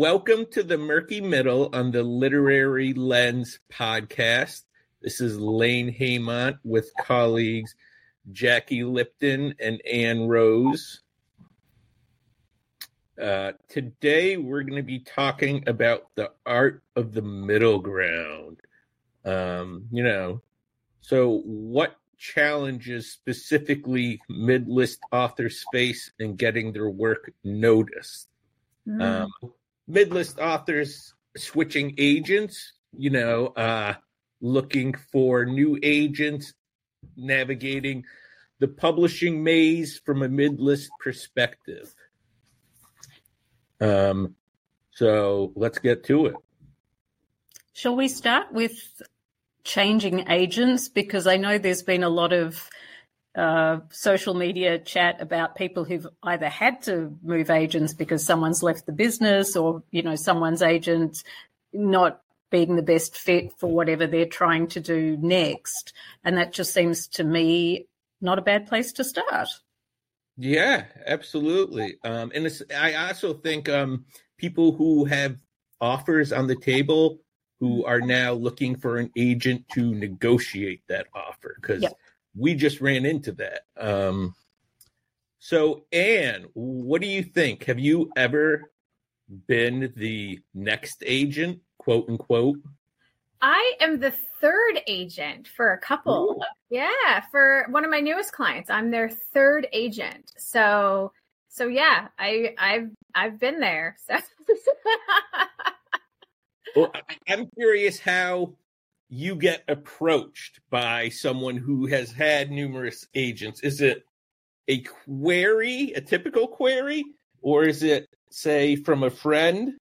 welcome to the Murky Middle on the Literary Lens podcast. This is Lane Haymont with colleagues Jackie Lipton and Ann Rose. Uh, today, we're going to be talking about the art of the middle ground. Um, you know, so what challenges specifically mid-list authors face in getting their work noticed? Mm. Um, mid-list authors switching agents, you know, uh, looking for new agents, navigating the publishing maze from a mid-list perspective. Um, so let's get to it. Shall we start with changing agents? Because I know there's been a lot of uh, social media chat about people who've either had to move agents because someone's left the business or, you know, someone's agent not being the best fit for whatever they're trying to do next. And that just seems to me not a bad place to start. Yeah, absolutely. Um, and I also think um, people who have offers on the table who are now looking for an agent to negotiate that offer because yep we just ran into that. Um, so, Anne, what do you think? Have you ever been the next agent, quote unquote? I am the third agent for a couple. Ooh. Yeah, for one of my newest clients, I'm their third agent. So, so yeah, I I've I've been there. So. well, I'm curious how you get approached by someone who has had numerous agents? Is it a query, a typical query, or is it, say, from a friend?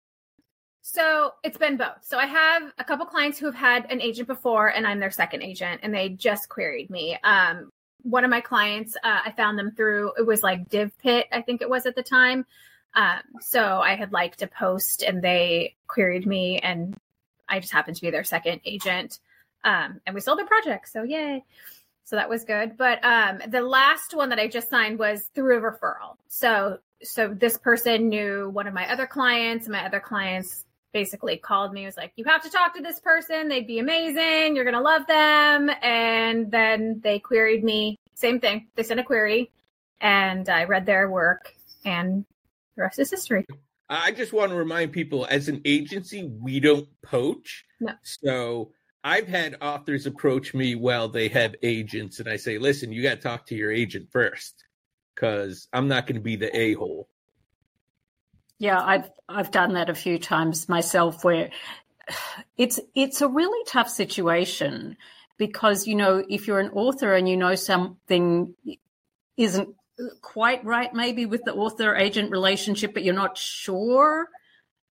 So it's been both. So I have a couple clients who have had an agent before, and I'm their second agent, and they just queried me. Um, one of my clients, uh, I found them through it was like DVpit, I think it was at the time. Um, so I had liked a post, and they queried me, and I just happened to be their second agent. Um, and we sold their project. So yay. So that was good. But um, the last one that I just signed was through a referral. So so this person knew one of my other clients, my other clients basically called me, was like, You have to talk to this person. They'd be amazing. You're gonna love them. And then they queried me. Same thing. They sent a query and I read their work and the rest is history. I just want to remind people as an agency, we don't poach. No. So I've had authors approach me while they have agents, and I say, listen, you got to talk to your agent first because I'm not going to be the a hole. Yeah, I've I've done that a few times myself where it's it's a really tough situation because you know if you're an author and you know something isn't quite right maybe with the author agent relationship but you're not sure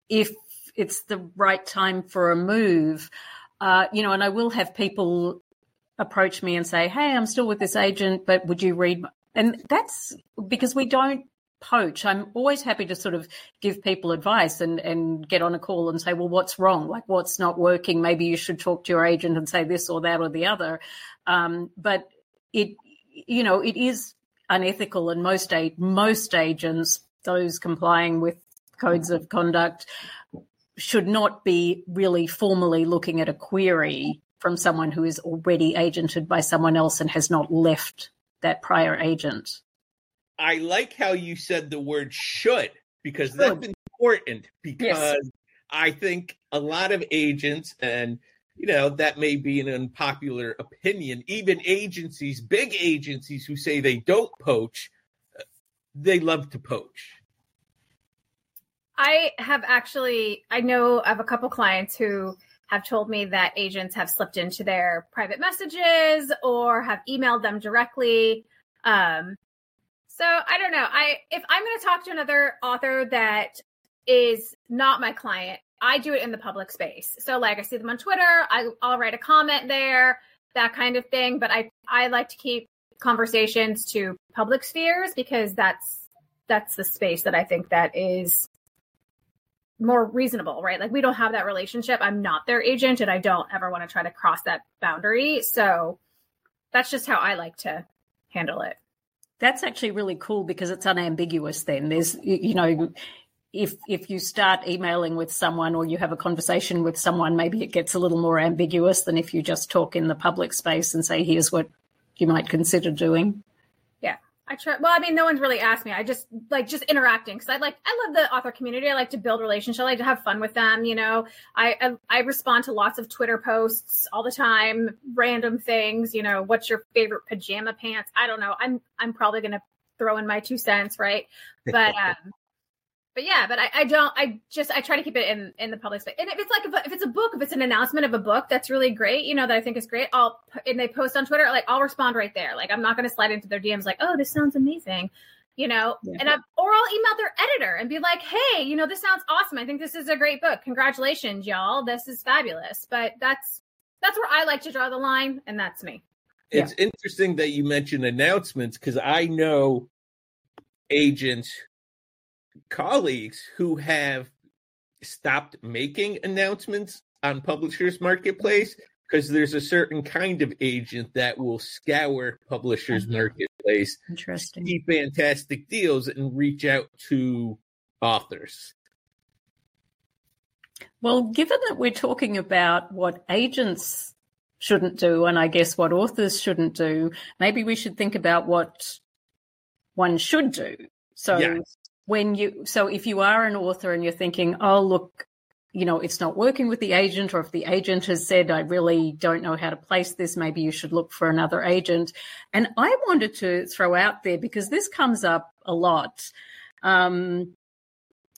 if it's the right time for a move. Uh, you know and i will have people approach me and say hey i'm still with this agent but would you read and that's because we don't poach. I'm always happy to sort of give people advice and and get on a call and say well what's wrong? Like what's not working? Maybe you should talk to your agent and say this or that or the other. Um, but it you know it is unethical, and most most agents, those complying with codes of conduct, should not be really formally looking at a query from someone who is already agented by someone else and has not left that prior agent. I like how you said the word should because that's important because yes. I think a lot of agents and you know, that may be an unpopular opinion. Even agencies, big agencies who say they don't poach, uh, they love to poach. I have actually, I know of a couple clients who have told me that agents have slipped into their private messages or have emailed them directly. Um, so I don't know. I if I'm going to talk to another author that is not my client, I do it in the public space. So like I see them on Twitter, I, I'll write a comment there, that kind of thing. But I I like to keep conversations to public spheres because that's that's the space that I think that is more reasonable, right? Like we don't have that relationship. I'm not their agent and I don't ever want to try to cross that boundary. So that's just how I like to handle it. That's actually really cool because it's unambiguous then. There's you know if if you start emailing with someone or you have a conversation with someone, maybe it gets a little more ambiguous than if you just talk in the public space and say, "Here's what you might consider doing." Yeah, I try. Well, I mean, no one's really asked me. I just like just interacting because I like I love the author community. I like to build relationships. I like to have fun with them. You know, I, I, I respond to lots of Twitter posts all the time, random things. You know, what's your favorite pajama pants? I don't know. I'm I'm probably gonna throw in my two cents, right? But um, but yeah, but I, I don't. I just I try to keep it in in the public space. And if it's like if, it's a book, if it's an announcement of a book, that's really great. You know that I think is great. I'll and they post on Twitter, like I'll respond right there. Like I'm not going to slide into their DMs like, oh, this sounds amazing, you know. Yeah. And I or I'll email their editor and be like, hey, you know, this sounds awesome. I think this is a great book. Congratulations, y'all. This is fabulous. But that's that's where I like to draw the line, and that's me. It's yeah. interesting that you mentioned announcements because I know agents colleagues who have stopped making announcements on Publishers Marketplace because there's a certain kind of agent that will scour Publishers mm-hmm. Marketplace, interesting, see fantastic deals, and reach out to authors. Well, given that we're talking about what agents shouldn't do, and I guess what authors shouldn't do, maybe we should think about what one should do. So, yes when you so if you are an author and you're thinking oh look you know it's not working with the agent or if the agent has said i really don't know how to place this maybe you should look for another agent and i wanted to throw out there because this comes up a lot um,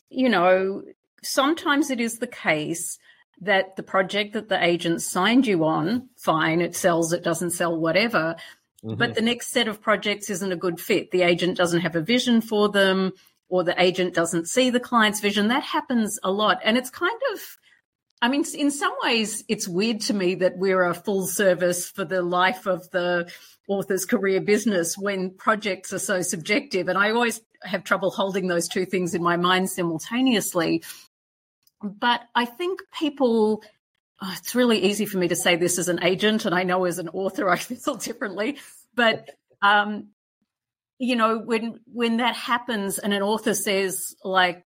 you know sometimes it is the case that the project that the agent signed you on fine it sells it doesn't sell whatever mm-hmm. but the next set of projects isn't a good fit the agent doesn't have a vision for them or the agent doesn't see the client's vision. That happens a lot. And it's kind of, I mean, in some ways, it's weird to me that we're a full service for the life of the author's career business when projects are so subjective. And I always have trouble holding those two things in my mind simultaneously. But I think people, oh, it's really easy for me to say this as an agent, and I know as an author I feel differently. But um, you know when when that happens and an author says like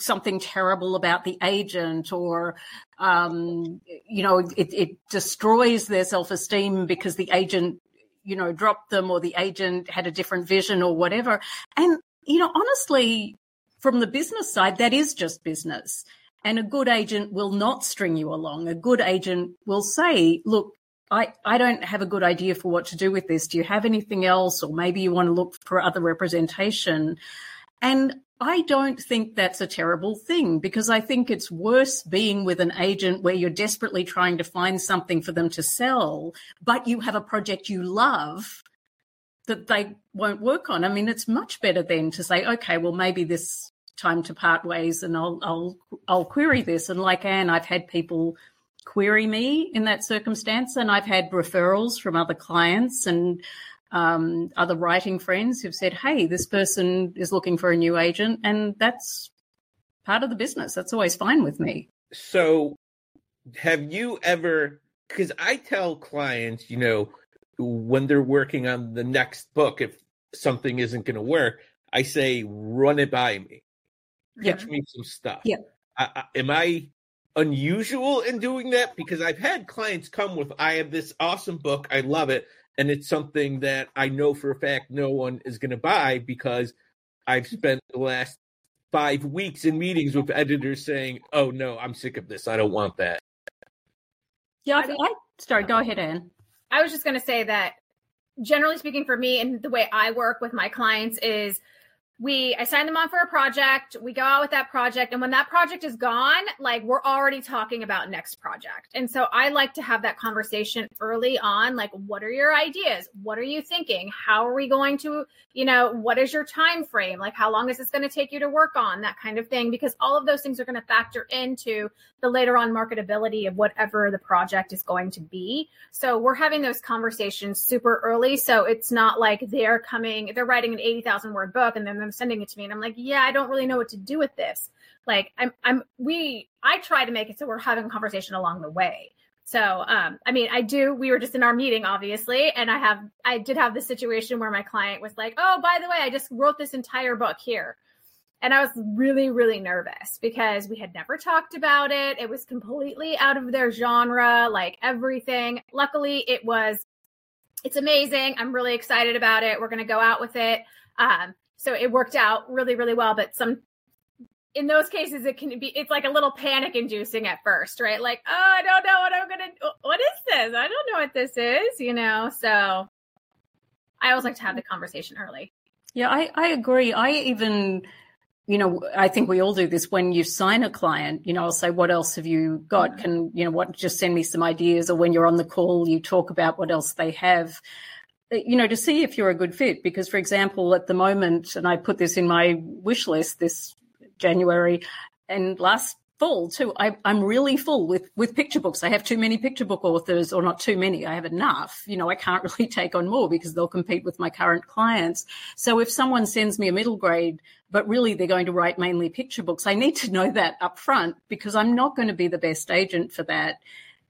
something terrible about the agent or um, you know it, it destroys their self-esteem because the agent you know dropped them or the agent had a different vision or whatever. And you know honestly from the business side that is just business. And a good agent will not string you along. A good agent will say look I, I don't have a good idea for what to do with this. Do you have anything else? Or maybe you want to look for other representation. And I don't think that's a terrible thing because I think it's worse being with an agent where you're desperately trying to find something for them to sell, but you have a project you love that they won't work on. I mean, it's much better then to say, okay, well, maybe this time to part ways and I'll, I'll, I'll query this. And like Anne, I've had people query me in that circumstance. And I've had referrals from other clients and um, other writing friends who've said, hey, this person is looking for a new agent. And that's part of the business. That's always fine with me. So, have you ever, because I tell clients, you know, when they're working on the next book, if something isn't going to work, I say, run it by me. Pitch me some stuff. Yeah. I, I, am I unusual in doing that because I've had clients come with, I have this awesome book, I love it, and it's something that I know for a fact no one is going to buy because I've spent the last five weeks in meetings with editors saying, "Oh no, I'm sick of this. I don't want that." Yeah, I, I sorry. Go ahead, Anne. I was just going to say that, generally speaking, for me and the way I work with my clients is we I sign them on for a project, we go out with that project, and when that project is gone, like we're already talking about next project. And so I like to have that conversation early on, like what are your ideas? What are you thinking? How are we going to, you know, what is your time frame? Like how long is this going to take you to work on? That kind of thing because all of those things are going to factor into the later on marketability of whatever the project is going to be. So we're having those conversations super early so it's not like they're coming they're writing an 80,000 word book and then them sending it to me and I'm like, "Yeah, I don't really know what to do with this." Like I'm I'm we I try to make it so we're having a conversation along the way. So, um, I mean, I do. We were just in our meeting, obviously, and I have, I did have the situation where my client was like, "Oh, by the way, I just wrote this entire book here," and I was really, really nervous because we had never talked about it. It was completely out of their genre, like everything. Luckily, it was, it's amazing. I'm really excited about it. We're going to go out with it. Um, so it worked out really, really well. But some, in those cases, it can be, it's like a little panic inducing at first, right? Like, oh, I don't know what I'm going to, what is this? I don't know what this is, you know? So I always like to have the conversation early. Yeah, I, I agree. I even, you know, I think we all do this when you sign a client, you know, I'll say, what else have you got? Can, you know, what, just send me some ideas. Or when you're on the call, you talk about what else they have, you know, to see if you're a good fit. Because, for example, at the moment, and I put this in my wish list this January and last full too. I, am really full with with picture books. I have too many picture book authors, or not too many. I have enough. You know, I can't really take on more because they'll compete with my current clients. So if someone sends me a middle grade, but really they're going to write mainly picture books, I need to know that up front because I'm not going to be the best agent for that.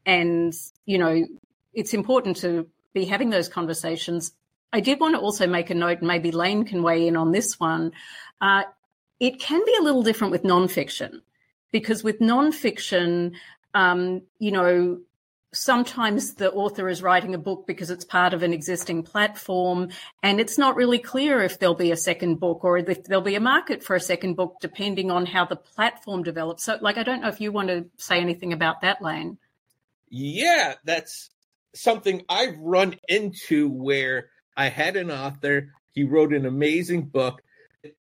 And you know, it's important to be having those conversations. I did want to also make a note, and maybe Lane can weigh in on this one. Uh, it can be a little different with nonfiction because with nonfiction, um, you know, sometimes the author is writing a book because it's part of an existing platform and it's not really clear if there'll be a second book or if there'll be a market for a second book depending on how the platform develops so like i don't know if you want to say anything about that lane yeah that's something i've run into where i had an author he wrote an amazing book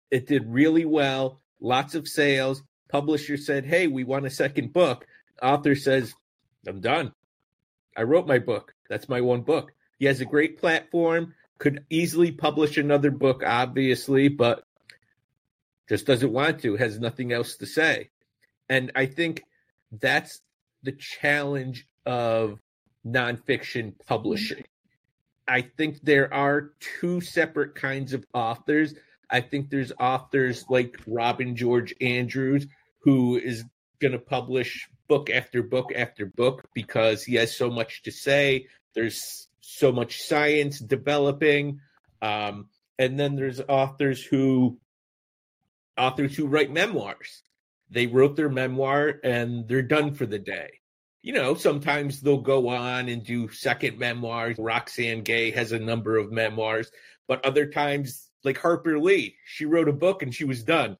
it did really well lots of sales Publisher said, Hey, we want a second book. Author says, I'm done. I wrote my book. That's my one book. He has a great platform, could easily publish another book, obviously, but just doesn't want to, has nothing else to say. And I think that's the challenge of nonfiction publishing. I think there are two separate kinds of authors. I think there's authors like Robin George Andrews who is going to publish book after book after book because he has so much to say. There's so much science developing. Um, and then there's authors who authors who write memoirs. They wrote their memoir and they're done for the day. You know, sometimes they'll go on and do second memoirs. Roxane Gay has a number of memoirs, but other times, like Harper Lee, she wrote a book and she was done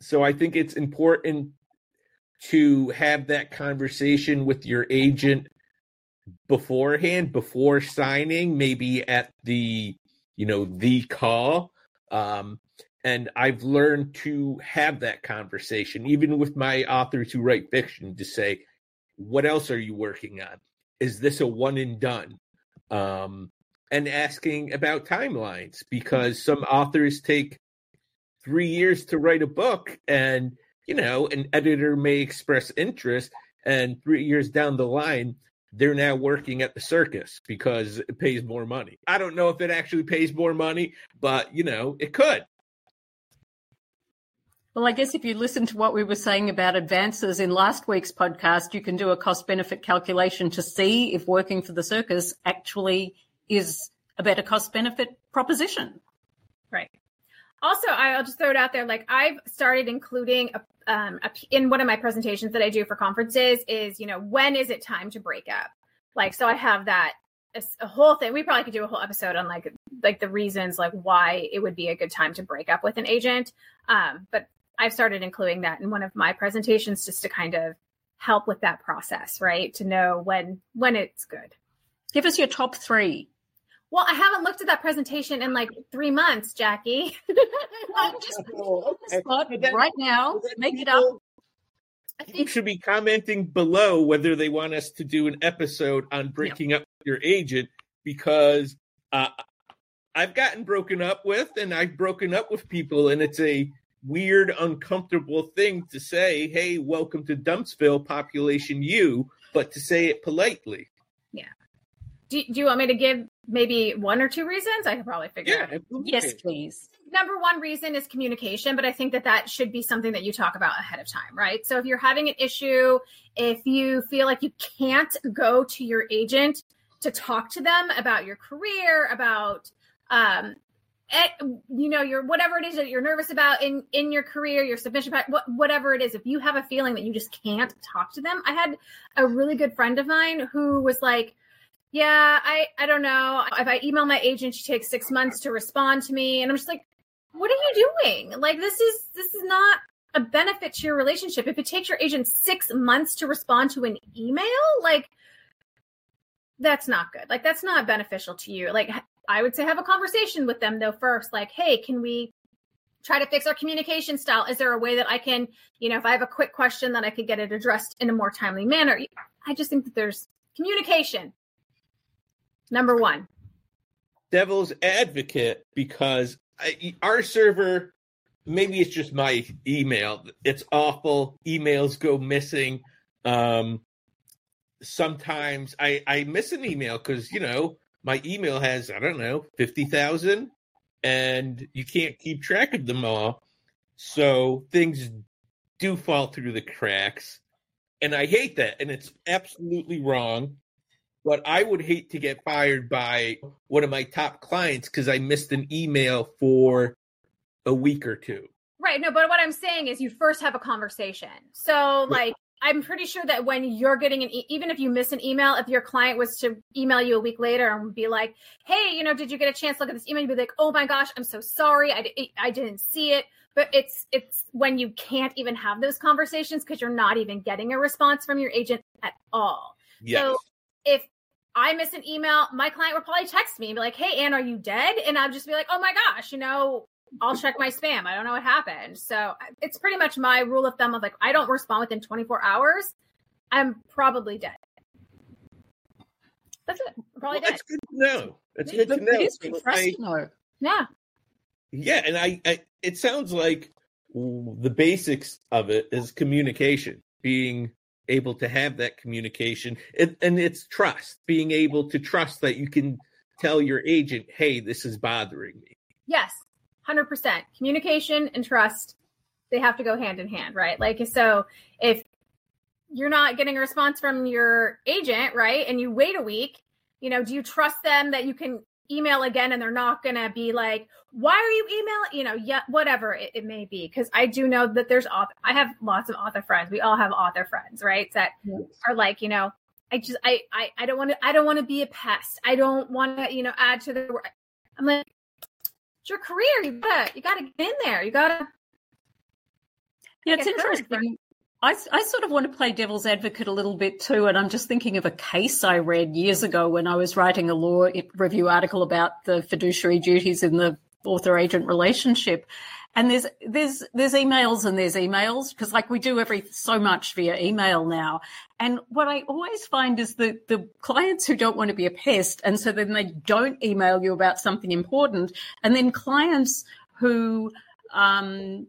so I think it's important to have that conversation with your agent beforehand, before signing, maybe at the, you know, the call. Um, and I've learned to have that conversation, even with my authors who write fiction, to say, what else are you working on? Is this a one and done? Um, and asking about timelines because some authors take three years to write a book and you know an editor may express interest and three years down the line they're now working at the circus because it pays more money i don't know if it actually pays more money but you know it could well, I guess if you listen to what we were saying about advances in last week's podcast, you can do a cost benefit calculation to see if working for the circus actually is a better cost benefit proposition. Right. Also, I'll just throw it out there. Like I've started including a, um, a, in one of my presentations that I do for conferences is, you know, when is it time to break up? Like, so I have that a, whole thing. We probably could do a whole episode on like like the reasons like why it would be a good time to break up with an agent. Um, but I've started including that in one of my presentations just to kind of help with that process, right? To know when when it's good. Give us your top three well, I haven't looked at that presentation in like three months, Jackie. just right now. Make it up. I think should be commenting below whether they want us to do an episode on breaking yeah. up your agent because uh, I've gotten broken up with and I've broken up with people and it's a weird, uncomfortable thing to say, hey, welcome to Dumpsville, population you, but to say it politely. Yeah. Do, do you want me to give maybe one or two reasons? I could probably figure yeah, out. Yes, please. Number one reason is communication, but I think that that should be something that you talk about ahead of time, right? So if you're having an issue, if you feel like you can't go to your agent to talk to them about your career, about um, at, Eh, you know your whatever it is that you're nervous about in in your career your submission whatever it is if you have a feeling that you just can't talk to them i had a really good friend of mine who was like yeah i i don't know. If i email my agent she takes six months to respond to me. And i'm just like what are you doing? Like this is this is not a benefit to your relationship. If it takes your agent six months to respond to an email like that's not good. Like that's not beneficial to you. Like I would say have a conversation with them though first, like, hey, can we try to fix our communication style? Is there a way that I can, you know, if I have a quick question that I could get it addressed in a more timely manner? I just think that there's communication. Number one. Devil's advocate because I, our server, maybe it's just my email. It's awful. Emails go missing. Um, sometimes I, I miss an email because, you know, my email has I don't know fifty thousand, and you can't keep track of them all. So things do fall through the cracks, and I hate that, and it's absolutely wrong. But I would hate to get fired by one of my top clients because I missed an email for a week or two. Right. No, but what I'm saying is you first have a conversation. So, like, I'm pretty sure that when you're getting an, e- even if you miss an email, if your client was to email you a week later and be like, "Hey, you know, did you get a chance to look at this email?" You'd be like, "Oh my gosh, I'm so sorry, I, I didn't see it." But it's it's when you can't even have those conversations because you're not even getting a response from your agent at all. Yes. So if I miss an email, my client would probably text me and be like, "Hey, Anne, are you dead?" And I'd just be like, "Oh my gosh, you know, I'll check my spam. I don't know what happened. So it's pretty much my rule of thumb of like, I don't respond within 24 hours. I'm probably dead. That's it. I'm probably well, dead. That's good to know. That's good to know. It is refreshing, I, Yeah. Yeah. And I, I, it sounds like the basics of it is communication, being able to have that communication. It, and it's trust, being able to trust that you can tell your agent, hey, this is bothering me. Yes. 100% communication and trust they have to go hand in hand right? Like so if you're not getting a response from your agent right and you wait a week you know do you trust them that you can email again and they're not going to be like why are you emailing you know yeah whatever it, it may be. Because i do know that there's author i have lots of author friends. We all have author friends right that yes. are like you know i just i i, I don't want to i don't want to be a pest. I don't want to you know add to the i'm like it's your career. You gotta you gotta get in there. You gotta. Yeah, it's interesting. I, I sort of want to play devil's advocate a little bit too. And I'm just thinking of a case I read years ago when I was writing a law review article about the fiduciary duties in the author agent relationship. And there's there's there's emails and there's emails because like we do every so much via email now. And what i always find is that the clients who don't want to be a pest and so then they don't email you about something important. And then clients who um,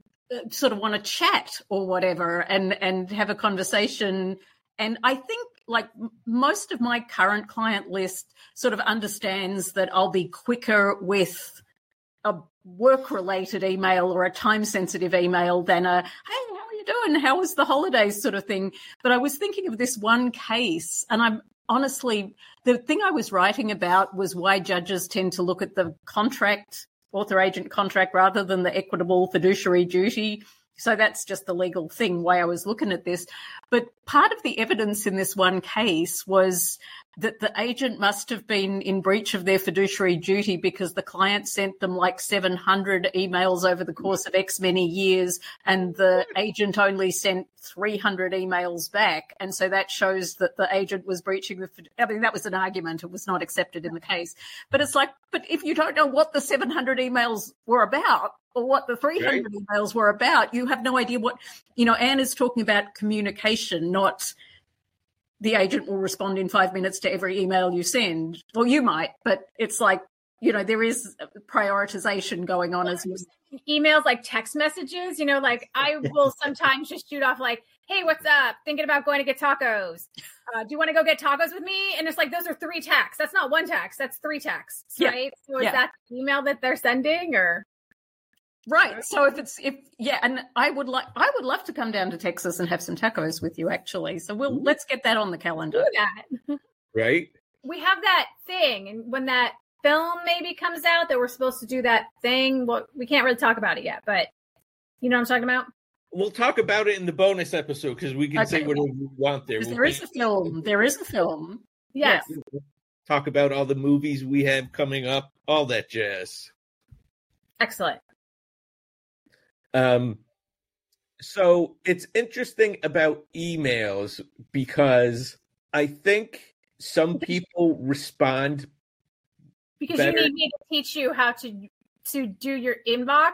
sort of want to chat or whatever and and have a conversation. And i think like most of my current client list sort of understands that i'll be quicker with a work related email or a time sensitive email than a, hey, how are you doing? How was the holidays sort of thing? But I was thinking of this one case and I'm honestly, the thing I was writing about was why judges tend to look at the contract, author agent contract, rather than the equitable fiduciary duty. So that's just the legal thing, why I was looking at this. But part of the evidence in this one case was that the agent must have been in breach of their fiduciary duty because the client sent them like 700 emails over the course of X many years and the agent only sent 300 emails back. And so that shows that the agent was breaching the, I mean, that was an argument. It was not accepted in the case. But it's like, but if you don't know what the 700 emails were about, or what the 300 right. emails were about, you have no idea what, you know, Anne is talking about communication, not the agent will respond in five minutes to every email you send. Well, you might, but it's like, you know, there is prioritization going on as well. Emails like text messages, you know, like I will sometimes just shoot off like, hey, what's up? Thinking about going to get tacos. Uh, do you want to go get tacos with me? And it's like, those are three texts. That's not one text. That's three texts, yeah. right? So is yeah. that email that they're sending or? Right. So if it's if yeah, and I would like I would love to come down to Texas and have some tacos with you actually. So we'll let's get that on the calendar. Do that. Right. We have that thing and when that film maybe comes out that we're supposed to do that thing. Well, we can't really talk about it yet, but you know what I'm talking about? We'll talk about it in the bonus episode because we can say Okay. whatever we want there. We'll There is be- a film. There is a film. Yes. talk about all the movies we have coming up, all that jazz. Excellent. Um, so it's interesting about emails because I think some people respond. Because Better. you need me to teach you how to to do your inbox,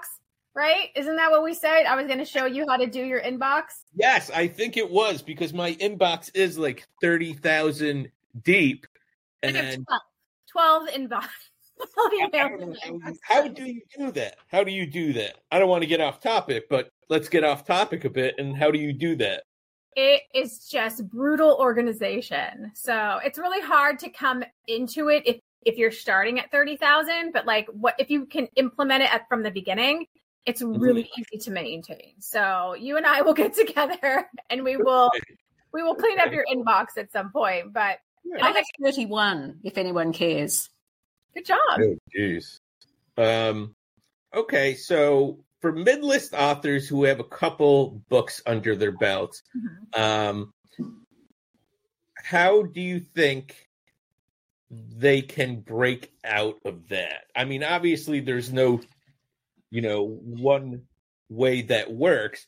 right? Isn't that what we said? I was going to show you how to do your inbox. Yes, I think it was because my inbox is like thirty thousand deep, and 12, 12 12 I emails don't in know, my how, inbox. How do you do that? How do you do that? I don't want to get off topic, but let's get off topic a bit. And how do you do that? it is just brutal organization. So it's really hard to come into it if if you're starting at 30,000, but like what if you can implement it at, from the beginning, it's really mm-hmm. easy to maintain. So you and I will get together and we will we will clean up your inbox at some point, but I have 31, if anyone cares. Good job. Oh, jeez. Um, okay, so for mid-list authors who have a couple books under their belts, Mhm. um, how do you think they can break out of that? I mean, obviously, there's no, you know, one way that works,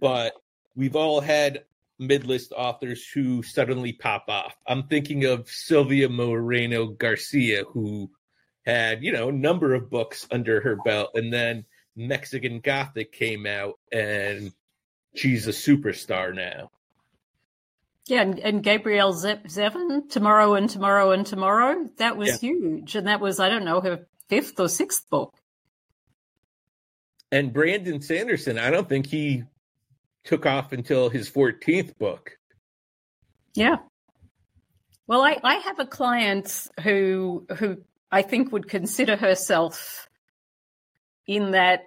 but we've all had mid-list authors who suddenly pop off. I'm thinking of Sylvia Moreno Garcia, who had you know a number of books under her belt, and then Mexican Gothic came out, and she's a superstar now. Yeah, and, and Gabrielle Ze- Zevin, Tomorrow and Tomorrow and Tomorrow, that was Yeah. huge. And that was, I don't know, her fifth or sixth book. And Brandon Sanderson, I don't think he took off until his 14th book. Yeah. Well, I, I have a client who who I think would consider herself in that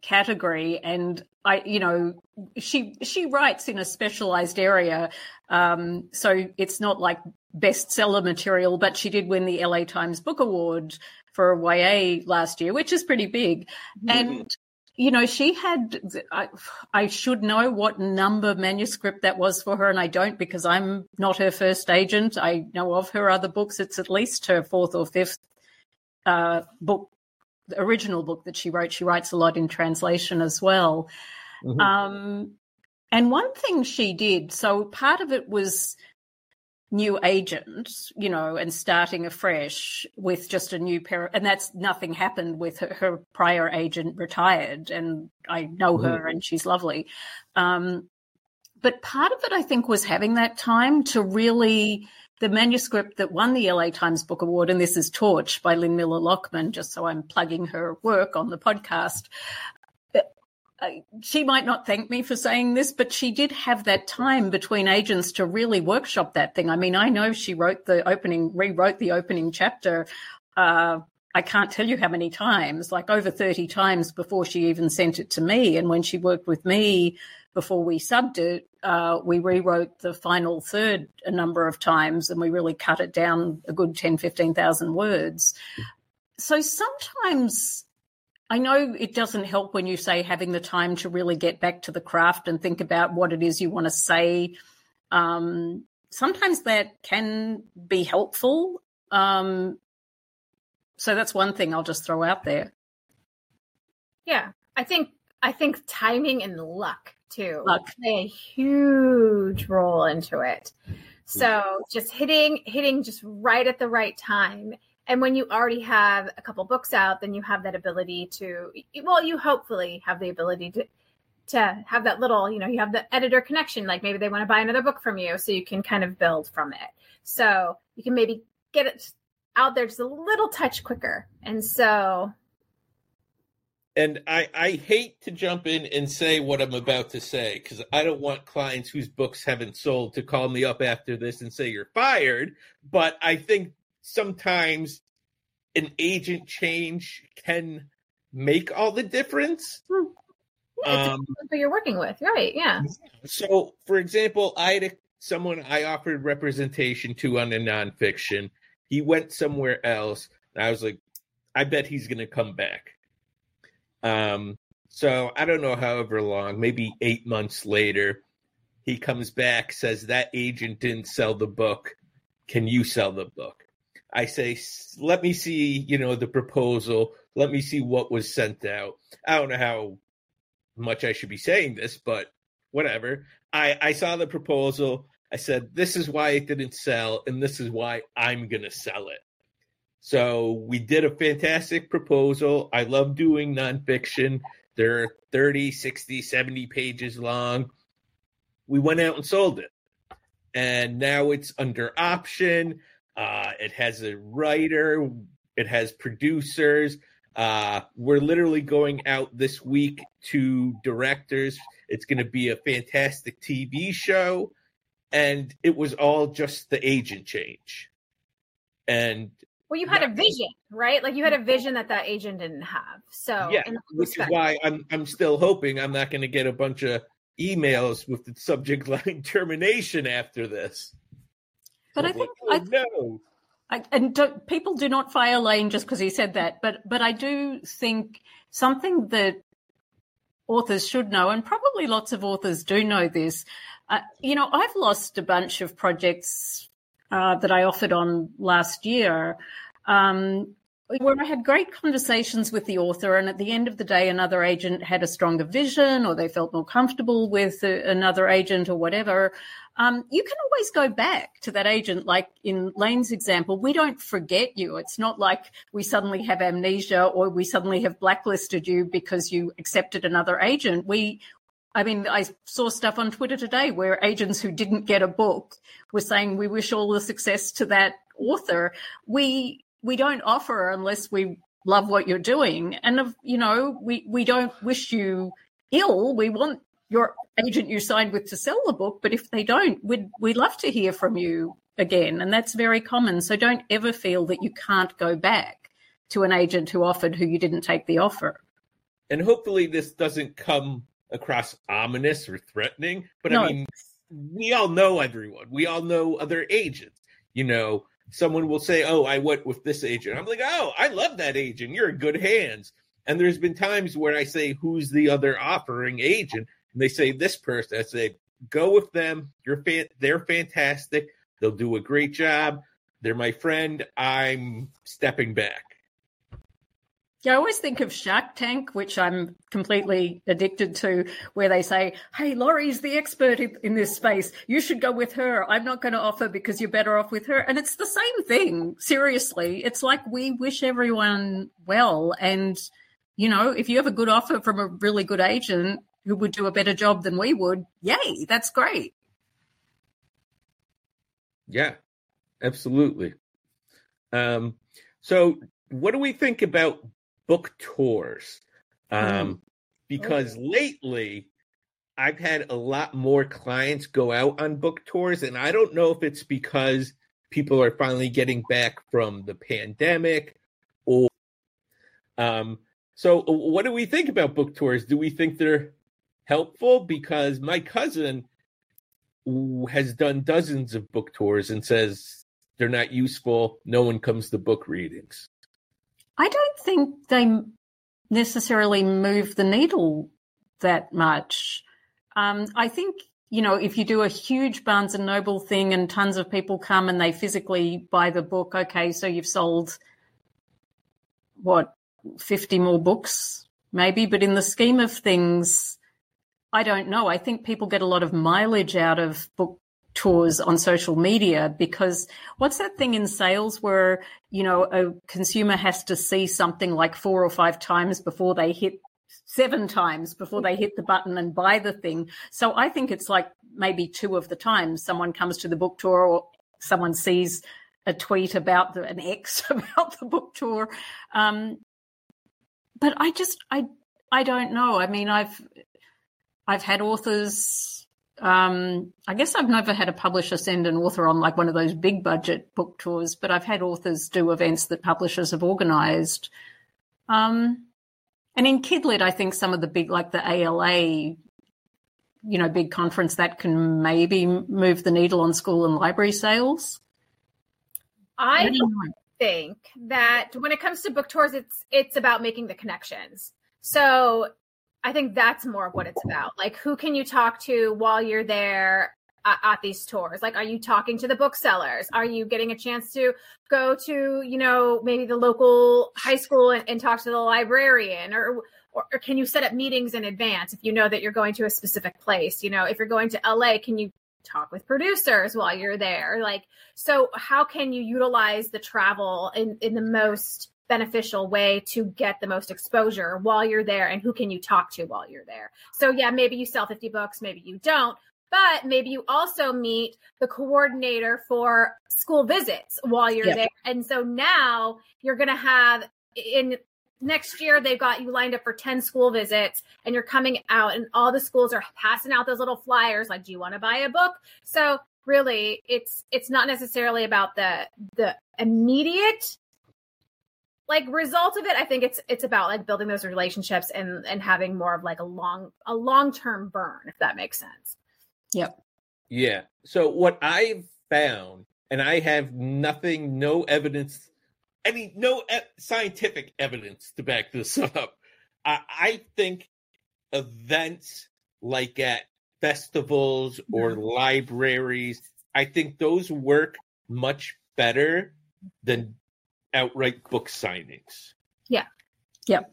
category, and I, you know, she she writes in a specialized area, um, so it's not like bestseller material, but she did win the LA Times Book Award for YA last year, which is pretty big, and you know, she had, I, I should know what number manuscript that was for her, and I don't because I'm not her first agent. I know of her other books. It's at least her fourth or fifth uh, book, the original book that she wrote. She writes a lot in translation as well. Mhm. Um, and one thing she did, so part of it was new agent, you know, and starting afresh with just a new pair. And that's nothing happened with her, her prior agent retired, and I know her, and she's lovely. Um, but part of it, I think, was having that time to really. The manuscript that won the LA Times Book Award, and this is Torch by Lyn Miller-Lachmann, just so I'm plugging her work on the podcast she might not thank me for saying this, but she did have that time between agents to really workshop that thing. I mean, I know she wrote the opening, rewrote the opening chapter. Uh, I can't tell you how many times, like over 30 times before she even sent it to me. And when she worked with me before we subbed it, uh, we rewrote the final third a number of times and we really cut it down a good 10, 15,000 words. So sometimes I know it doesn't help when you say having the time to really get back to the craft and think about what it is you want to say. Um, sometimes that can be helpful. Um, so that's one thing I'll just throw out there. Yeah. I think I think timing and luck too Luck. play a huge role into it. So just hitting hitting just right at the right time. And when you already have a couple books out, then you have that ability to well, you hopefully have the ability to to have that little, you know, you have the editor connection, like maybe they want to buy another book from you so you can kind of build from it. So you can maybe get it out there just a little touch quicker. And so And I, I hate to jump in and say what I'm about to say because I don't want clients whose books haven't sold to call me up after this and say you're fired. But I think sometimes an agent change can make all the difference. yeah, it's Um, who you're working with, right? Yeah. So, for example, I had a, someone I offered representation to on a nonfiction. He went somewhere else. And I was like, I bet he's going to come back. Um, so I don't know however long, maybe eight months later, he comes back, says that agent didn't sell the book. Can you sell the book? I say, let me see, you know, the proposal. Let me see what was sent out. I don't know how much I should be saying this, but whatever. I, I saw the proposal. I said, this is why it didn't sell, and this is why I'm going to sell it. So we did a fantastic proposal. I love doing nonfiction. They're 30, 60, 70 pages long. We went out and sold it. And now it's under option. Uh, it has a writer, it has producers. Uh, we're literally going out this week to directors. It's going to be a fantastic TV show. And it was all just the agent change. And well, you had a vision, right? Like you had a vision that that agent didn't have. So yeah, which is why I'm I'm still hoping I'm not going to get a bunch of emails with the subject line termination after this. But I think I, no. I, and do, people do not fire Lane just because he said that. But but I do think something that authors should know, and probably lots of authors do know this. Uh, you know, I've lost a bunch of projects uh, that I offered on last year. Um, where I had great conversations with the author, and at the end of the day, another agent had a stronger vision, or they felt more comfortable with a, another agent, or whatever. Um, you can always go back to that agent. Like in Lane's example, we don't forget you. It's not like we suddenly have amnesia or we suddenly have blacklisted you because you accepted another agent. We I mean, I saw stuff on Twitter today where agents who didn't get a book were saying, "We wish all the success to that author." We we don't offer unless we love what you're doing, and you know, we we don't wish you ill. We want your agent you signed with to sell the book, but if they don't, we'd we'd love to hear from you again, and that's very common. So don't ever feel that you can't go back to an agent who offered who you didn't take the offer. And hopefully, this doesn't come across ominous or threatening, but no. I mean, we all know everyone. We all know other agents. You know, someone will say, "Oh, I went with this agent." I'm like, "Oh, I love that agent. You're in good hands." And there's been times where I say, "Who's the other offering agent?" And they say, "This person." I say, "Go with them. You're fan- they're fantastic. They'll do a great job. They're my friend. I'm stepping back." Yeah, I always think of Shark Tank, which I'm completely addicted to, where they say, Hey, Lori's the expert in this space. You should go with her. I'm not going to offer because you're better off with her. And it's the same thing. Seriously. It's like we wish everyone well. And, you know, if you have a good offer from a really good agent who would do a better job than we would, yay, that's great. Yeah, absolutely. Um, so what do we think about book tours um, mm. because lately I've had a lot more clients go out on book tours, and I don't know if it's because people are finally getting back from the pandemic or um so what do we think about book tours do we think they're helpful because my cousin has done dozens of book tours and says they're not useful no one comes to book readings I don't think they necessarily move the needle that much. Um, I think you know if you do a huge Barnes and Noble thing and tons of people come and they physically buy the book, okay, so you've sold what fifty more books maybe, but in the scheme of things. I don't know. I think people get a lot of mileage out of book tours on social media because what's that thing in sales where you know a consumer has to see something like four or five times before they hit seven times before they hit the button and buy the thing? So i think it's like maybe two of the times someone comes to the book tour or someone sees a tweet about the, an X about the book tour. Um, but i just i i don't know. I mean i've i've had authors um, I guess I've never had a publisher send an author on like one of those big budget book tours, but I've had authors do events that publishers have organized. Um, and in Kidlit, I think some of the big, like the ALA, you know, big conference that can maybe move the needle on school and library sales. I think that when it comes to book tours, it's it's about making the connections. So I think that's more of what it's about. Like, who can you talk to while you're there at, at these tours? Like, are you talking to the booksellers? Are you getting a chance to go to, you know, maybe the local high school and, and talk to the librarian? Or, or, or can you set up meetings in advance if you know that you're going to a specific place? You know, if you're going to LA, can you talk with producers while you're there? Like, so how can you utilize the travel in, in the most beneficial way to get the most exposure while you're there and who can you talk to while you're there. So yeah maybe you sell 50 books maybe you don't but maybe you also meet the coordinator for school visits while you're yep. there. And so now you're going to have in next year they've got you lined up for 10 school visits and you're coming out and all the schools are passing out those little flyers like do you want to buy a book? So really it's it's not necessarily about the the immediate like result of it i think it's it's about like building those relationships and and having more of like a long a long term burn if that makes sense. Yep. Yeah. So what i've found and i have nothing no evidence any no e- scientific evidence to back this up. I, I think events like at festivals or mm-hmm. libraries i think those work much better than outright book signings. Yeah. Yep.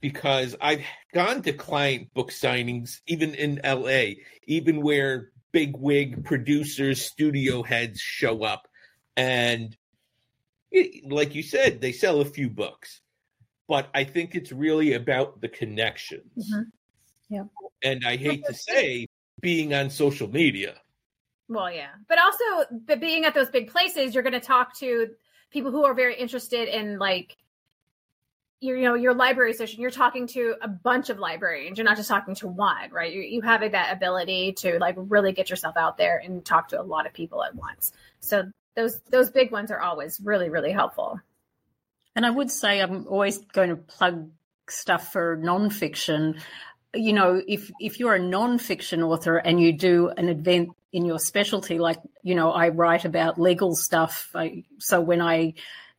Because I've gone to client book signings, even in LA, even where big wig producers, studio heads show up. And it, like you said, they sell a few books. But I think it's really about the connections. Mm-hmm. Yeah. And I hate to say, being on social media. Well, yeah. But also, but being at those big places, you're going to talk to people who are very interested in like your you know your library session. You're talking to a bunch of librarians. You're not just talking to one right? You, you have that ability to like really get yourself out there and talk to a lot of people at once. So those those big ones are always really really helpful. And i would say i'm always going to plug stuff for nonfiction. You know if if you're a nonfiction author and you do an event in your specialty. Like, you know, I write about legal stuff. I, so when I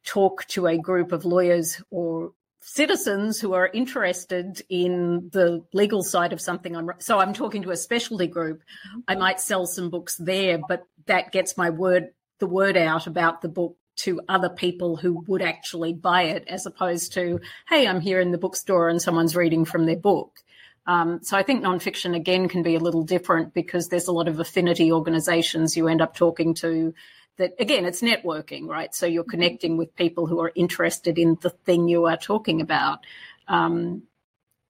talk to a group of lawyers or citizens who are interested in the legal side of something, I'm, so I'm talking to a specialty group. Mm-hmm. I might sell some books there, but that gets my word, the word out about the book to other people who would actually buy it as opposed to, hey, I'm here in the bookstore and someone's reading from their book. Um, so I think nonfiction again can be a little different because there's a lot of affinity organizations you end up talking to that again it's networking right? So you're mm-hmm. connecting with people who are interested in the thing you are talking about. Um,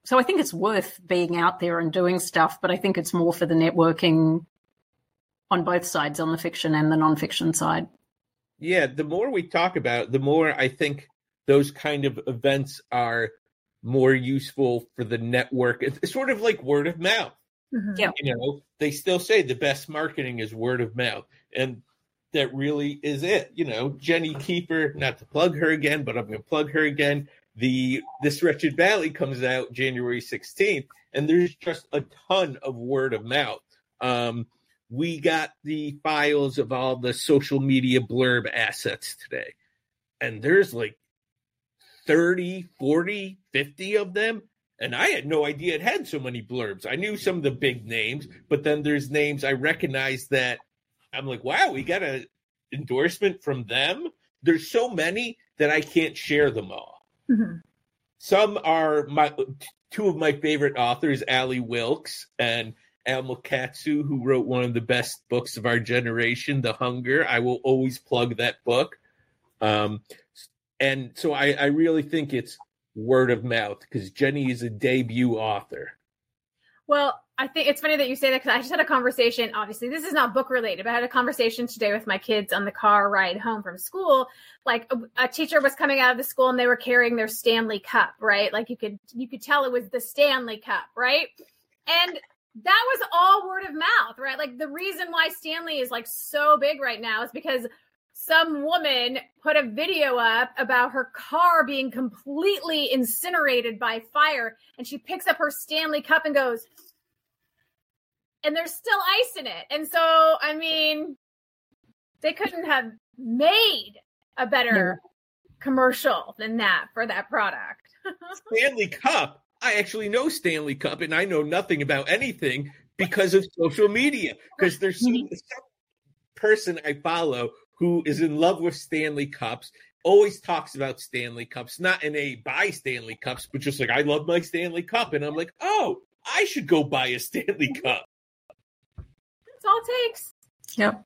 so i think it's worth being out there and doing stuff but i think it's more for the networking on both sides on the fiction and the nonfiction side. Yeah the more we talk about it, the more i think those kind of events are more useful for the network. It's, sort of like word of mouth. Mm-hmm. Yeah. You know, they still say the best marketing is word of mouth. And that really is it. You know, Jenny Kiefer, not to plug her again, but I'm going to plug her again. The This Wretched Valley comes out January 16th, and there's just a ton of word of mouth. Um, we got the files of all the social media blurb assets today, and there's like 30, 40, 50 of them. And I had no idea it had so many blurbs. I knew some of the big names, but then there's names I recognize that I'm like, wow, we got an endorsement from them. There's so many that I can't share them all. Mm-hmm. Some are my two of my favorite authors, Ally Wilkes and Katsu, who wrote one of the best books of our generation, The Hunger. I will always plug that book. Um, and so I, I really think it's word of mouth because Jenny is a debut author. Well, I think it's funny that you say that because I just had a conversation. Obviously, this is not book related, but I had a conversation today with my kids on the car ride home from school. Like a, a, teacher was coming out of the school and they were carrying their Stanley Cup, right? Like you could you could tell it was the Stanley Cup, right? And that was all word of mouth, right? Like the reason why Stanley is like so big right now is because some woman put a video up about her car being completely incinerated by fire and she picks up her Stanley cup and goes and there's still ice in it. And so I mean they couldn't have made a better commercial than that for that product. Stanley Cup. I actually know Stanley Cup, and I know nothing about anything because of social media. Because there's some, some person I follow who is in love with Stanley Cups, always talks about Stanley Cups, not in a buy Stanley Cups, but just like I love my Stanley Cup, and I'm like, oh, I should go buy a Stanley Cup. That's all it takes. Yep.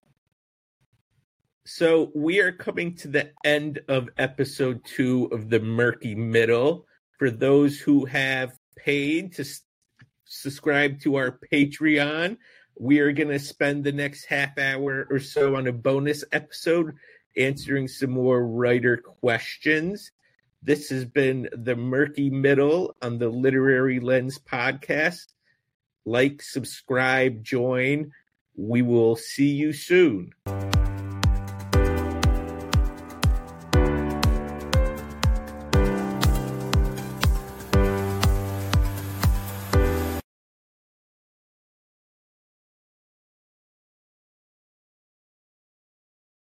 So we are coming to the end of episode two of the Murky Middle. For those who have paid to s- subscribe to our Patreon, we are going to spend the next half hour or so on a bonus episode answering some more writer questions. This has been the Murky Middle on the Literary Lens podcast. Like, subscribe, join. We will see you soon.